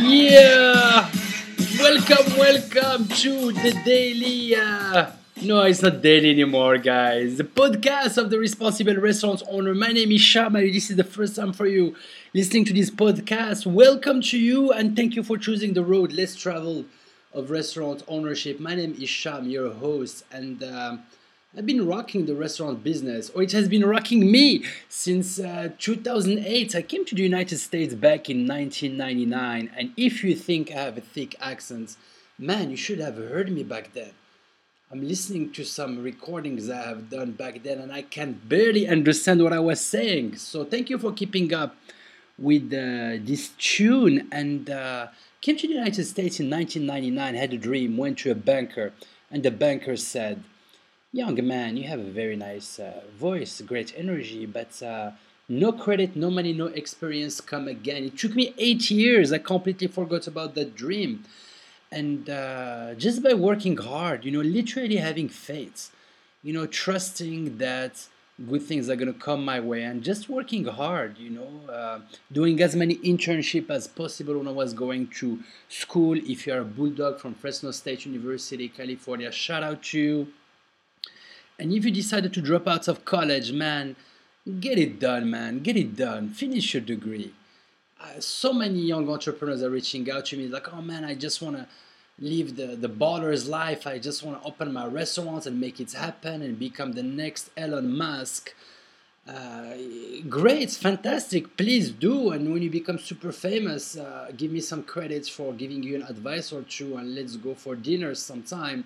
Yeah! Welcome, welcome to the daily. Uh, no, it's not daily anymore, guys. The podcast of the responsible restaurant owner. My name is Shama. This is the first time for you listening to this podcast. Welcome to you and thank you for choosing the road less traveled of restaurant ownership. My name is Sham, your host, and. Um, I've been rocking the restaurant business, or it has been rocking me since uh, 2008. I came to the United States back in 1999, and if you think I have a thick accent, man, you should have heard me back then. I'm listening to some recordings I have done back then, and I can barely understand what I was saying. So thank you for keeping up with uh, this tune. And uh, came to the United States in 1999, had a dream, went to a banker, and the banker said young man, you have a very nice uh, voice, great energy, but uh, no credit, no money, no experience come again. It took me eight years. I completely forgot about that dream. And uh, just by working hard, you know, literally having faith, you know, trusting that good things are going to come my way and just working hard, you know, uh, doing as many internship as possible when I was going to school. If you're a bulldog from Fresno State University, California, shout out to you and if you decided to drop out of college, man, get it done, man. Get it done. Finish your degree. Uh, so many young entrepreneurs are reaching out to me like, oh man, I just want to live the, the baller's life. I just want to open my restaurants and make it happen and become the next Elon Musk. Uh, great, fantastic. Please do. And when you become super famous, uh, give me some credits for giving you an advice or two, and let's go for dinner sometime.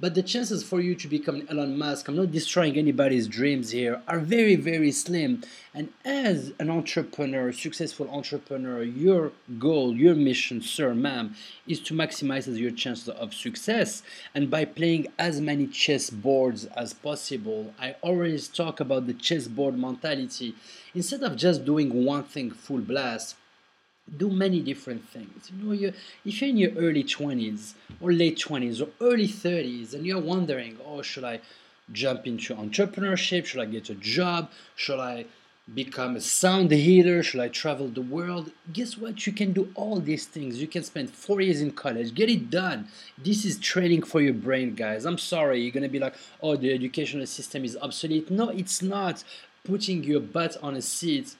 But the chances for you to become Elon Musk, I'm not destroying anybody's dreams here, are very, very slim. And as an entrepreneur, successful entrepreneur, your goal, your mission, sir, ma'am, is to maximize your chances of success. And by playing as many chess boards as possible, I always talk about the chessboard mentality. Instead of just doing one thing full blast, do many different things. You know, you if you're in your early 20s or late 20s or early 30s and you're wondering, oh, should I jump into entrepreneurship? Should I get a job? Should I become a sound healer? Should I travel the world? Guess what? You can do all these things. You can spend four years in college, get it done. This is training for your brain, guys. I'm sorry, you're gonna be like, oh, the educational system is obsolete. No, it's not. Putting your butt on a seat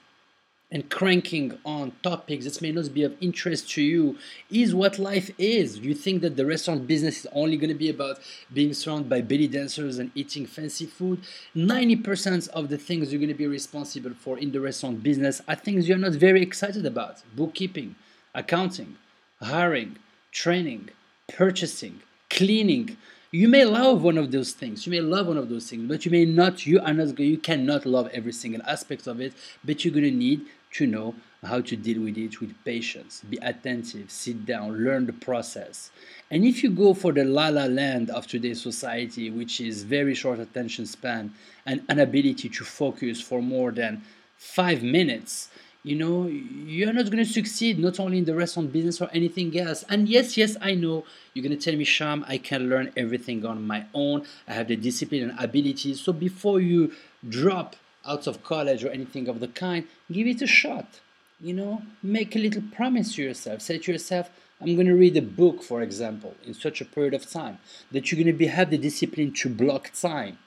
and cranking on topics that may not be of interest to you is what life is. You think that the restaurant business is only going to be about being surrounded by belly dancers and eating fancy food. 90% of the things you're going to be responsible for in the restaurant business are things you're not very excited about bookkeeping, accounting, hiring, training, purchasing, cleaning. You may love one of those things. You may love one of those things, but you may not. You are not. You cannot love every single aspect of it. But you're gonna need to know how to deal with it with patience. Be attentive, sit down, learn the process. And if you go for the la la land of today's society, which is very short attention span and inability to focus for more than five minutes, you know, you're not going to succeed not only in the restaurant business or anything else. And yes, yes, I know you're going to tell me, Sham, I can learn everything on my own. I have the discipline and abilities. So before you drop out of college or anything of the kind, give it a shot. You know, make a little promise to yourself. Say to yourself, I'm going to read a book, for example, in such a period of time that you're going to be, have the discipline to block time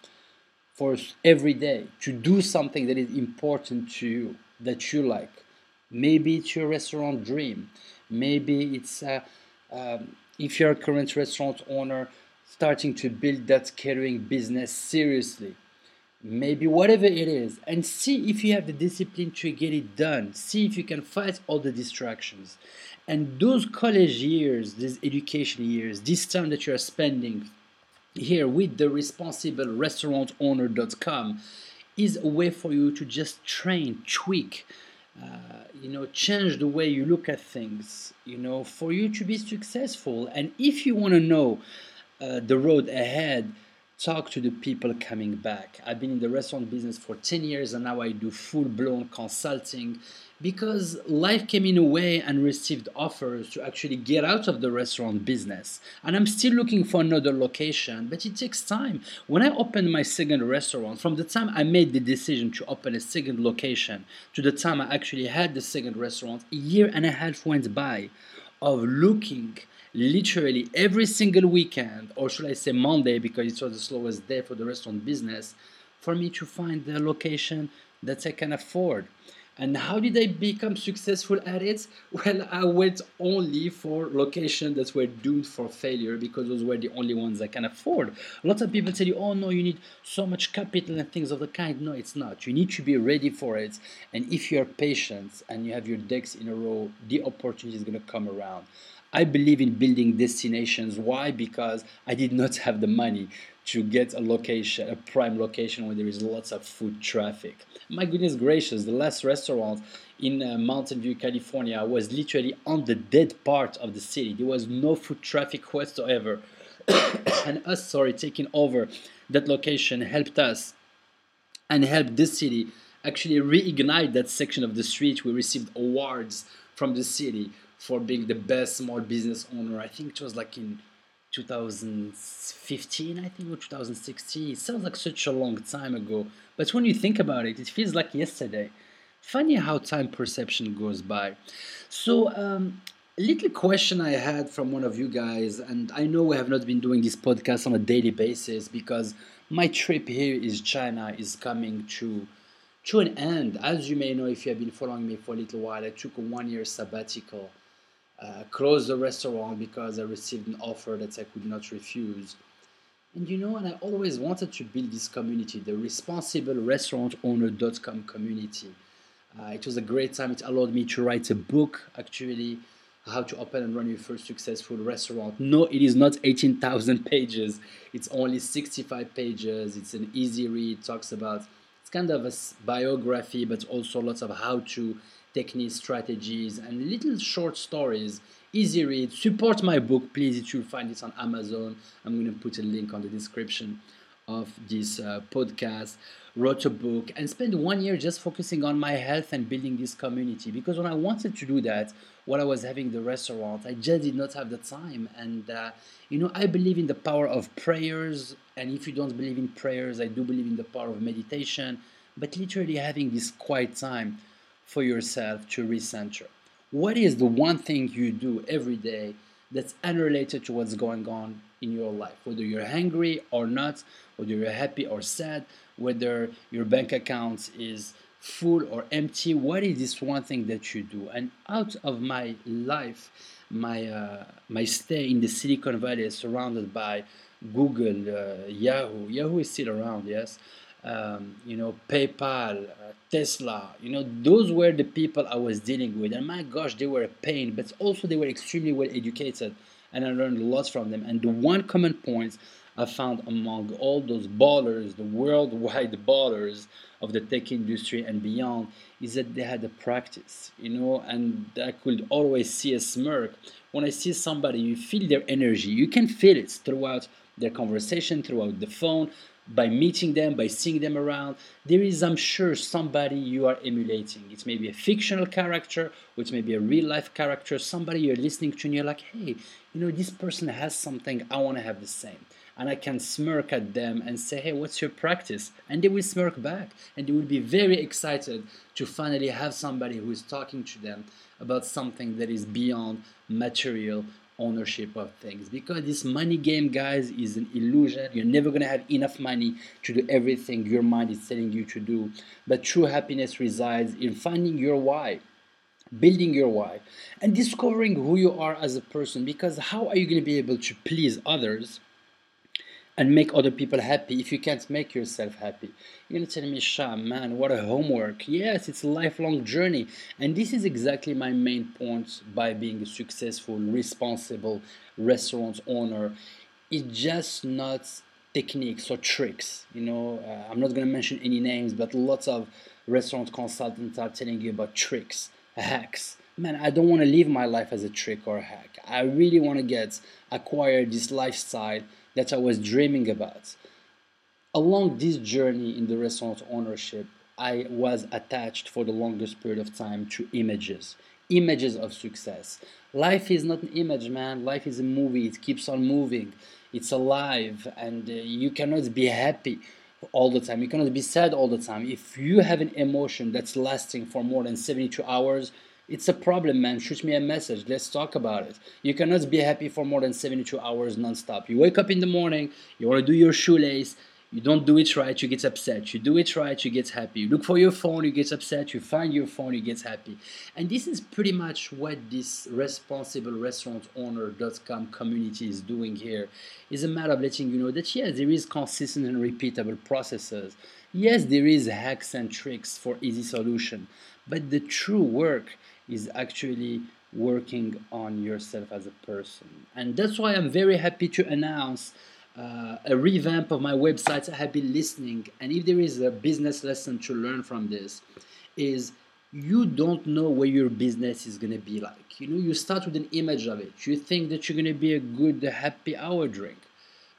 for every day to do something that is important to you that you like. Maybe it's your restaurant dream. Maybe it's uh, um, if you're a current restaurant owner starting to build that catering business seriously maybe whatever it is, and see if you have the discipline to get it done. See if you can fight all the distractions. And those college years, these education years, this time that you are spending here with the responsible restaurant owner.com is a way for you to just train, tweak, uh, you know, change the way you look at things, you know, for you to be successful. And if you want to know uh, the road ahead, talk to the people coming back. I've been in the restaurant business for 10 years and now I do full blown consulting because life came in a way and received offers to actually get out of the restaurant business. And I'm still looking for another location, but it takes time. When I opened my second restaurant, from the time I made the decision to open a second location to the time I actually had the second restaurant, a year and a half went by of looking literally every single weekend, or should I say Monday, because it was the slowest day for the restaurant business, for me to find the location that I can afford. And how did I become successful at it? Well, I went only for locations that were doomed for failure because those were the only ones I can afford. Lots of people tell you, oh no, you need so much capital and things of the kind. No, it's not. You need to be ready for it. And if you're patient and you have your decks in a row, the opportunity is going to come around. I believe in building destinations. Why? Because I did not have the money to get a location, a prime location where there is lots of food traffic. My goodness gracious, the last restaurant in uh, Mountain View, California was literally on the dead part of the city. There was no food traffic whatsoever. and us, sorry, taking over that location helped us and helped this city actually reignite that section of the street. We received awards from the city for being the best small business owner. I think it was like in 2015, I think, or 2016. It sounds like such a long time ago. But when you think about it, it feels like yesterday. Funny how time perception goes by. So, um, a little question I had from one of you guys, and I know we have not been doing this podcast on a daily basis because my trip here is China is coming to to an end. As you may know, if you have been following me for a little while, I took a one year sabbatical uh, closed the restaurant because I received an offer that I could not refuse. And you know, and I always wanted to build this community, the responsible restaurant owner.com community. Uh, it was a great time. It allowed me to write a book, actually, how to open and run your first successful restaurant. No, it is not 18,000 pages. It's only 65 pages. It's an easy read. It talks about, it's kind of a biography, but also lots of how to techniques, strategies, and little short stories. Easy read. Support my book, please. You'll find it on Amazon. I'm going to put a link on the description of this uh, podcast. Wrote a book and spent one year just focusing on my health and building this community. Because when I wanted to do that, while I was having the restaurant, I just did not have the time. And uh, you know, I believe in the power of prayers. And if you don't believe in prayers, I do believe in the power of meditation. But literally having this quiet time for yourself to recenter. What is the one thing you do every day that's unrelated to what's going on in your life? Whether you're hungry or not, whether you're happy or sad, whether your bank account is full or empty, what is this one thing that you do? And out of my life, my uh, my stay in the Silicon Valley, surrounded by Google, uh, Yahoo. Yahoo is still around, yes um, you know, PayPal, uh, Tesla, you know, those were the people I was dealing with. And my gosh, they were a pain, but also they were extremely well educated. And I learned a lot from them. And the one common point I found among all those ballers, the worldwide ballers of the tech industry and beyond, is that they had a practice, you know, and I could always see a smirk. When I see somebody, you feel their energy. You can feel it throughout their conversation, throughout the phone, by meeting them, by seeing them around, there is, I'm sure, somebody you are emulating. It may be a fictional character, or it may be a real life character, somebody you're listening to, and you're like, hey, you know, this person has something, I want to have the same. And I can smirk at them and say, hey, what's your practice? And they will smirk back. And they will be very excited to finally have somebody who is talking to them about something that is beyond material ownership of things. Because this money game guys is an illusion. You're never going to have enough money to do everything your mind is telling you to do. But true happiness resides in finding your why building your why and discovering who you are as a person. Because how are you going to be able to please others and make other people happy if you can't make yourself happy. You're gonna tell me, Sham, man, what a homework. Yes, it's a lifelong journey. And this is exactly my main point by being a successful, responsible restaurant owner. It's just not techniques or tricks. You know, uh, I'm not gonna mention any names, but lots of restaurant consultants are telling you about tricks, hacks. Man, I don't want to live my life as a trick or a hack. I really want to get acquire this lifestyle that I was dreaming about. along this journey in the restaurant ownership, I was attached for the longest period of time to images, images of success. Life is not an image, man. Life is a movie. It keeps on moving. It's alive, and uh, you cannot be happy all the time. You cannot be sad all the time. If you have an emotion that's lasting for more than 72 hours, it's a problem, man. Shoot me a message. Let's talk about it. You cannot be happy for more than 72 hours nonstop. You wake up in the morning, you want to do your shoelace, you don't do it right, you get upset. You do it right, you get happy. You look for your phone, you get upset. You find your phone, you get happy. And this is pretty much what this responsible restaurant owner.com community is doing here. Is a matter of letting you know that yes, there is consistent and repeatable processes. Yes, there is hacks and tricks for easy solution, but the true work is actually working on yourself as a person. And that's why I'm very happy to announce uh, a revamp of my website. I have been listening, and if there is a business lesson to learn from this, is you don't know where your business is going to be like. You know, you start with an image of it. You think that you're going to be a good happy hour drink,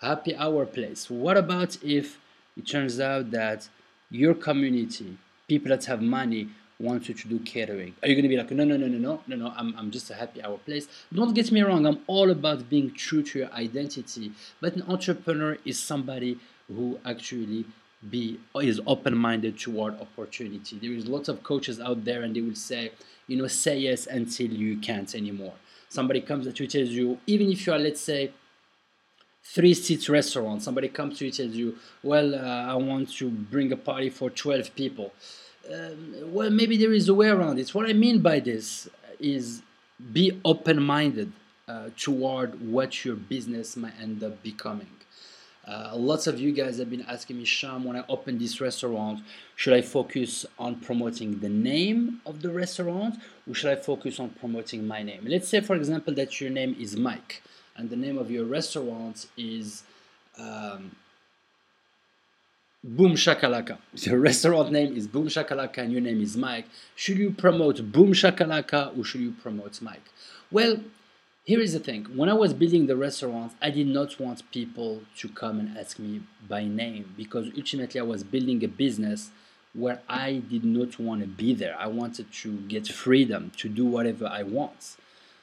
happy hour place. What about if it turns out that your community, people that have money, want you to do catering? Are you going to be like, no, no, no, no, no, no, no, I'm, I'm just a happy hour place? Don't get me wrong, I'm all about being true to your identity. But an entrepreneur is somebody who actually be is open-minded toward opportunity. There is lots of coaches out there, and they will say, you know, say yes until you can't anymore. Somebody comes to you tells you, even if you are, let's say, three seats restaurant, somebody comes to you tells you, well, uh, I want to bring a party for 12 people um, well, maybe there is a way around it. What I mean by this is be open minded uh, toward what your business might end up becoming. Uh, lots of you guys have been asking me, Sham, when I open this restaurant, should I focus on promoting the name of the restaurant or should I focus on promoting my name? Let's say, for example, that your name is Mike and the name of your restaurant is um, Boom Shakalaka. The restaurant name is Boom Shakalaka and your name is Mike. Should you promote Boom Shakalaka or should you promote Mike? Well, here is the thing. When I was building the restaurant, I did not want people to come and ask me by name because ultimately I was building a business where I did not want to be there. I wanted to get freedom to do whatever I want.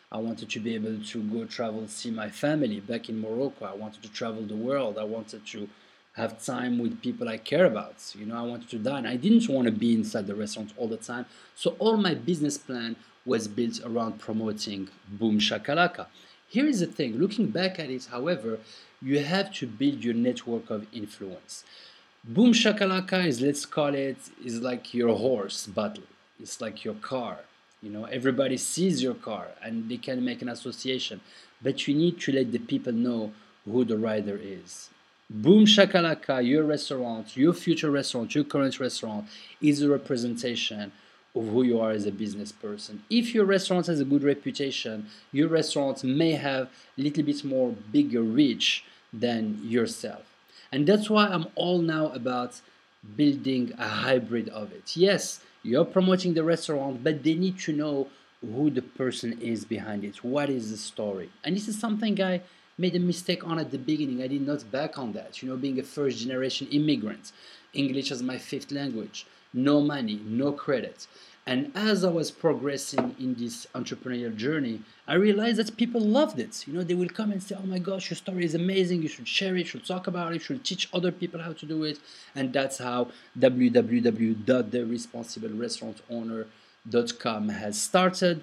I wanted to be able to go travel, see my family back in Morocco. I wanted to travel the world. I wanted to have time with people I care about. You know, I wanted to dine. I didn't want to be inside the restaurant all the time. So all my business plan was built around promoting Boom Shakalaka. Here is the thing looking back at it, however, you have to build your network of influence. Boom Shakalaka is, let's call it, is like your horse battle. It's like your car. You know, everybody sees your car and they can make an association. But you need to let the people know who the rider is. Boom Shakalaka, your restaurant, your future restaurant, your current restaurant is a representation of who you are as a business person. If your restaurant has a good reputation, your restaurant may have a little bit more bigger reach than yourself. And that's why I'm all now about building a hybrid of it. Yes, you're promoting the restaurant, but they need to know who the person is behind it. What is the story? And this is something I made a mistake on at the beginning. I did not back on that. You know, being a first generation immigrant, English as my fifth language, no money, no credit. And as I was progressing in this entrepreneurial journey, I realized that people loved it. You know, they will come and say, "Oh my gosh, your story is amazing. You should share it. You should talk about it. You should teach other people how to do it." And that's how www.theresponsiblerestaurantowner.com has started.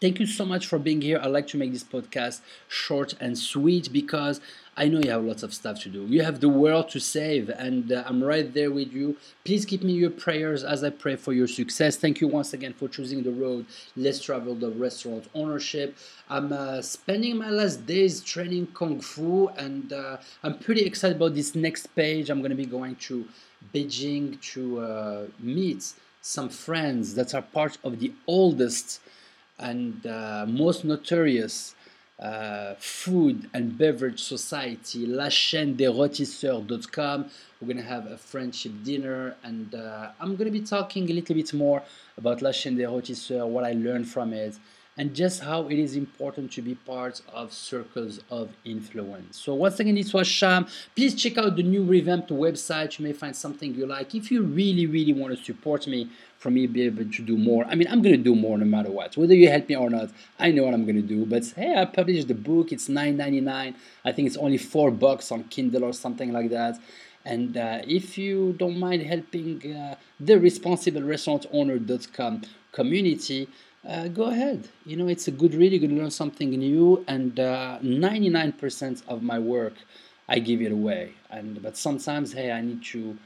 Thank you so much for being here. I like to make this podcast short and sweet because I know you have lots of stuff to do. You have the world to save, and uh, I'm right there with you. Please keep me your prayers as I pray for your success. Thank you once again for choosing the road less traveled of restaurant ownership. I'm uh, spending my last days training Kung Fu, and uh, I'm pretty excited about this next page. I'm going to be going to Beijing to uh, meet some friends that are part of the oldest and uh, most notorious uh, food and beverage society, La Chaîne des Rôtisseurs.com. We're going to have a friendship dinner, and uh, I'm going to be talking a little bit more about La Chaîne des Rôtisseurs, what I learned from it, and just how it is important to be part of circles of influence. So once again, this was Sham. Please check out the new revamped website. You may find something you like. If you really, really want to support me, for me be able to do more. I mean, I'm gonna do more no matter what. Whether you help me or not, I know what I'm gonna do. But hey, I published the book. It's $9.99. I think it's only four bucks on Kindle or something like that. And uh, if you don't mind helping uh, the responsible-restaurant-owner.com community, uh, go ahead. You know, it's a good read. You can learn something new. And 99% uh, of my work, I give it away. And but sometimes, hey, I need to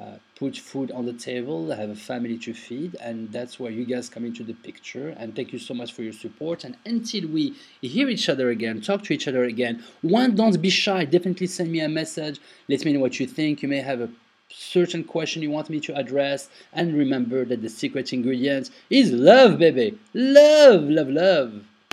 uh, put food on the table, I have a family to feed, and that's where you guys come into the picture. And thank you so much for your support. And until we hear each other again, talk to each other again, one, don't be shy. Definitely send me a message. Let me know what you think. You may have a certain question you want me to address. And remember that the secret ingredient is love, baby. Love, love, love.